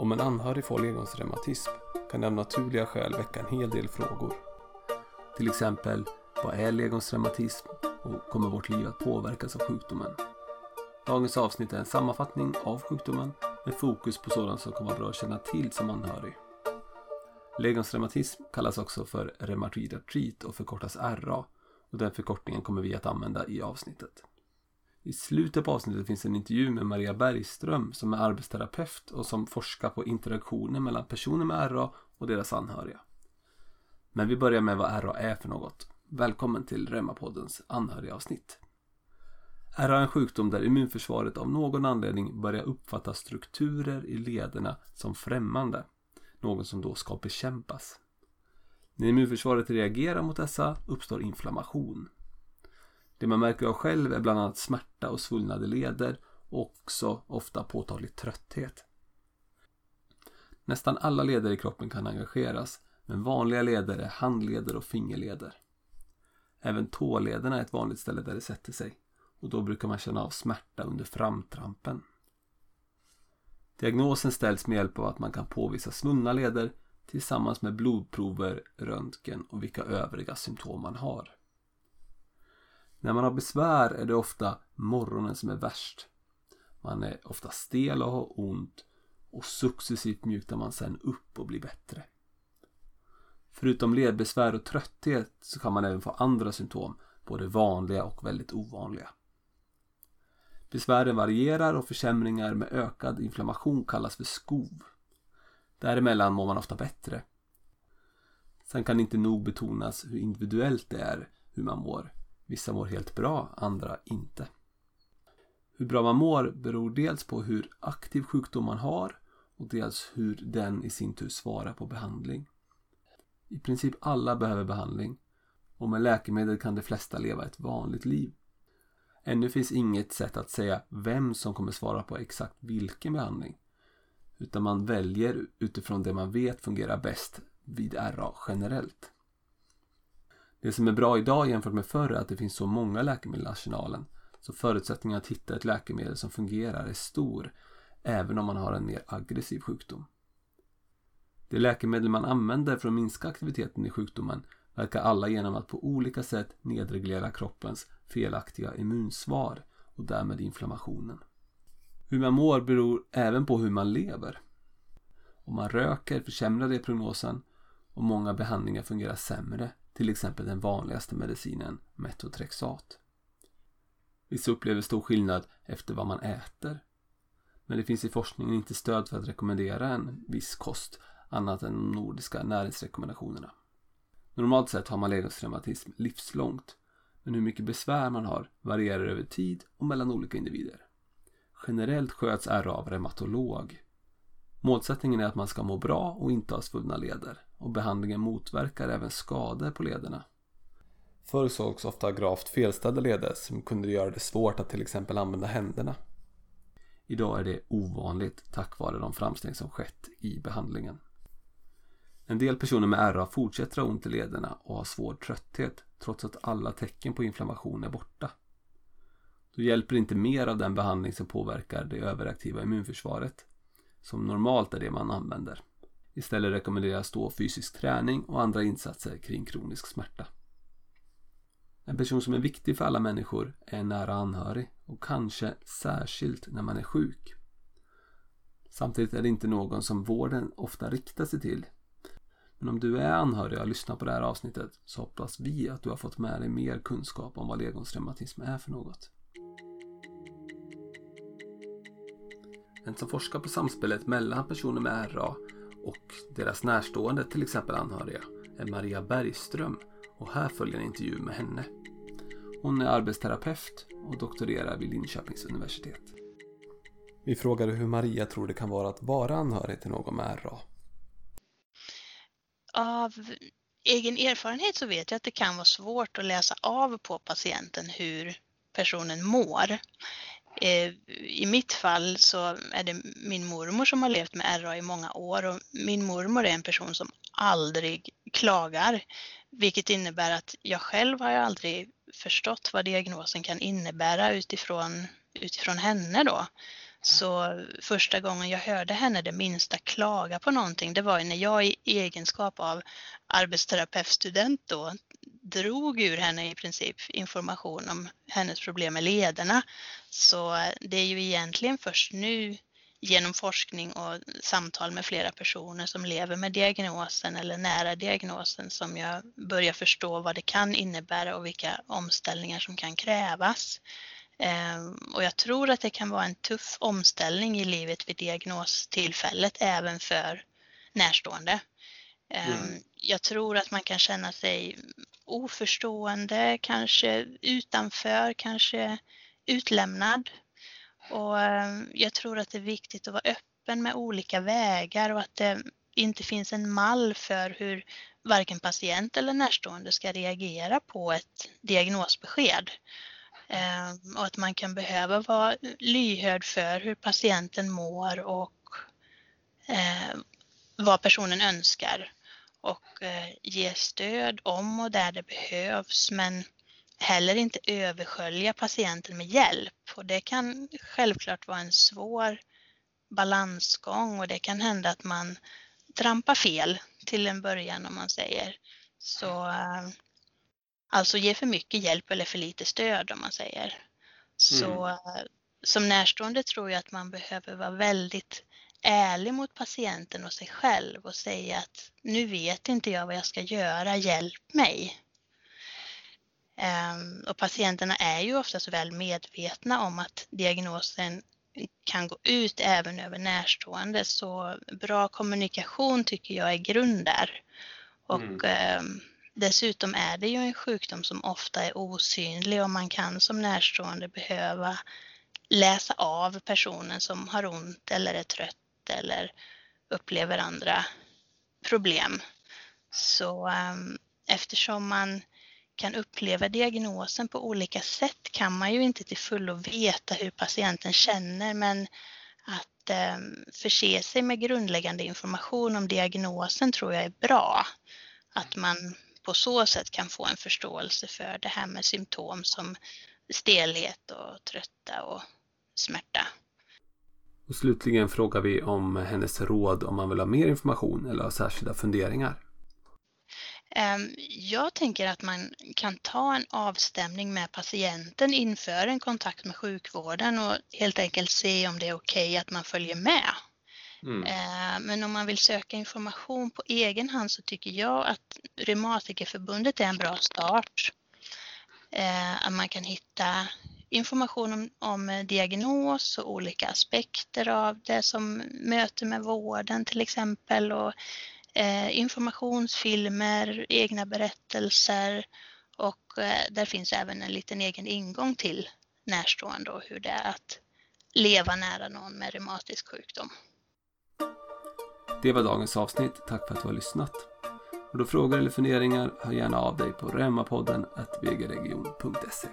Om en anhörig får ledgångsreumatism kan det av naturliga skäl väcka en hel del frågor. Till exempel, vad är ledgångsreumatism och kommer vårt liv att påverkas av sjukdomen? Dagens avsnitt är en sammanfattning av sjukdomen med fokus på sådant som kan vara bra att känna till som anhörig. Ledgångsreumatism kallas också för reumatoid artrit och förkortas RA och den förkortningen kommer vi att använda i avsnittet. I slutet på avsnittet finns en intervju med Maria Bergström som är arbetsterapeut och som forskar på interaktioner mellan personer med RA och deras anhöriga. Men vi börjar med vad RA är för något. Välkommen till Reumapoddens anhörigavsnitt. RA är en sjukdom där immunförsvaret av någon anledning börjar uppfatta strukturer i lederna som främmande. Något som då ska bekämpas. När immunförsvaret reagerar mot dessa uppstår inflammation. Det man märker av själv är bland annat smärta och svullnade leder och också ofta påtaglig trötthet. Nästan alla leder i kroppen kan engageras men vanliga leder är handleder och fingerleder. Även tålederna är ett vanligt ställe där det sätter sig och då brukar man känna av smärta under framtrampen. Diagnosen ställs med hjälp av att man kan påvisa svullna leder tillsammans med blodprover, röntgen och vilka övriga symptom man har. När man har besvär är det ofta morgonen som är värst. Man är ofta stel och har ont och successivt mjuknar man sen upp och blir bättre. Förutom ledbesvär och trötthet så kan man även få andra symptom, både vanliga och väldigt ovanliga. Besvären varierar och försämringar med ökad inflammation kallas för skov. Däremellan mår man ofta bättre. Sen kan det inte nog betonas hur individuellt det är hur man mår. Vissa mår helt bra, andra inte. Hur bra man mår beror dels på hur aktiv sjukdom man har och dels hur den i sin tur svarar på behandling. I princip alla behöver behandling och med läkemedel kan de flesta leva ett vanligt liv. Ännu finns inget sätt att säga vem som kommer svara på exakt vilken behandling. Utan man väljer utifrån det man vet fungerar bäst vid RA generellt. Det som är bra idag jämfört med förr är att det finns så många läkemedel i arsenalen. Så förutsättningen att hitta ett läkemedel som fungerar är stor även om man har en mer aggressiv sjukdom. De läkemedel man använder för att minska aktiviteten i sjukdomen verkar alla genom att på olika sätt nedreglera kroppens felaktiga immunsvar och därmed inflammationen. Hur man mår beror även på hur man lever. Om man röker försämrar det prognosen och många behandlingar fungerar sämre, till exempel den vanligaste medicinen metotrexat. Vissa upplever stor skillnad efter vad man äter. Men det finns i forskningen inte stöd för att rekommendera en viss kost annat än de nordiska näringsrekommendationerna. Normalt sett har man ledgångsreumatism livslångt, men hur mycket besvär man har varierar över tid och mellan olika individer. Generellt sköts RA av reumatolog. Målsättningen är att man ska må bra och inte ha svullna leder och behandlingen motverkar även skador på lederna. Förr sågs ofta gravt felställda leder som kunde göra det svårt att till exempel använda händerna. Idag är det ovanligt tack vare de framsteg som skett i behandlingen. En del personer med RA fortsätter ha ont i lederna och har svår trötthet trots att alla tecken på inflammation är borta. Då hjälper inte mer av den behandling som påverkar det överaktiva immunförsvaret, som normalt är det man använder. Istället rekommenderas då fysisk träning och andra insatser kring kronisk smärta. En person som är viktig för alla människor är en nära anhörig och kanske särskilt när man är sjuk. Samtidigt är det inte någon som vården ofta riktar sig till men om du är anhörig och lyssnar på det här avsnittet så hoppas vi att du har fått med dig mer kunskap om vad ledgångsreumatism är för något. En som forskar på samspelet mellan personer med RA och deras närstående, till exempel anhöriga, är Maria Bergström och här följer en intervju med henne. Hon är arbetsterapeut och doktorerar vid Linköpings universitet. Vi frågade hur Maria tror det kan vara att vara anhörig till någon med RA av egen erfarenhet så vet jag att det kan vara svårt att läsa av på patienten hur personen mår. Eh, I mitt fall så är det min mormor som har levt med RA i många år och min mormor är en person som aldrig klagar. Vilket innebär att jag själv har aldrig förstått vad diagnosen kan innebära utifrån, utifrån henne då. Så första gången jag hörde henne det minsta klaga på någonting, det var när jag i egenskap av arbetsterapeutstudent då drog ur henne i princip information om hennes problem med lederna. Så det är ju egentligen först nu genom forskning och samtal med flera personer som lever med diagnosen eller nära diagnosen som jag börjar förstå vad det kan innebära och vilka omställningar som kan krävas. Ehm, och jag tror att det kan vara en tuff omställning i livet vid diagnostillfället även för närstående. Ehm, mm. Jag tror att man kan känna sig oförstående, kanske utanför, kanske utlämnad. Och eh, jag tror att det är viktigt att vara öppen med olika vägar och att det inte finns en mall för hur varken patient eller närstående ska reagera på ett diagnosbesked. Eh, och att man kan behöva vara lyhörd för hur patienten mår och eh, vad personen önskar och eh, ge stöd om och där det behövs men heller inte överskölja patienten med hjälp och det kan självklart vara en svår balansgång och det kan hända att man trampar fel till en början om man säger. Så eh, Alltså ge för mycket hjälp eller för lite stöd om man säger. Så mm. som närstående tror jag att man behöver vara väldigt ärlig mot patienten och sig själv och säga att nu vet inte jag vad jag ska göra, hjälp mig. Um, och patienterna är ju oftast väl medvetna om att diagnosen kan gå ut även över närstående så bra kommunikation tycker jag är grund där. Och mm. um, Dessutom är det ju en sjukdom som ofta är osynlig och man kan som närstående behöva läsa av personen som har ont eller är trött eller upplever andra problem. Så um, eftersom man kan uppleva diagnosen på olika sätt kan man ju inte till fullo veta hur patienten känner men att um, förse sig med grundläggande information om diagnosen tror jag är bra. Att man på så sätt kan få en förståelse för det här med symptom som stelhet och trötta och smärta. Och slutligen frågar vi om hennes råd om man vill ha mer information eller har särskilda funderingar. Ehm, jag tänker att man kan ta en avstämning med patienten inför en kontakt med sjukvården och helt enkelt se om det är okej okay att man följer med Mm. Eh, men om man vill söka information på egen hand så tycker jag att Reumatikerförbundet är en bra start. Eh, att man kan hitta information om, om, eh, diagnos och olika aspekter av det som möte med vården till exempel och eh, informationsfilmer, egna berättelser och eh, där finns även en liten egen ingång till närstående och hur det är att leva nära någon med reumatisk sjukdom. Det var dagens avsnitt. Tack för att du har lyssnat. Har du frågor eller funderingar, hör gärna av dig på remmapodden vgregion.se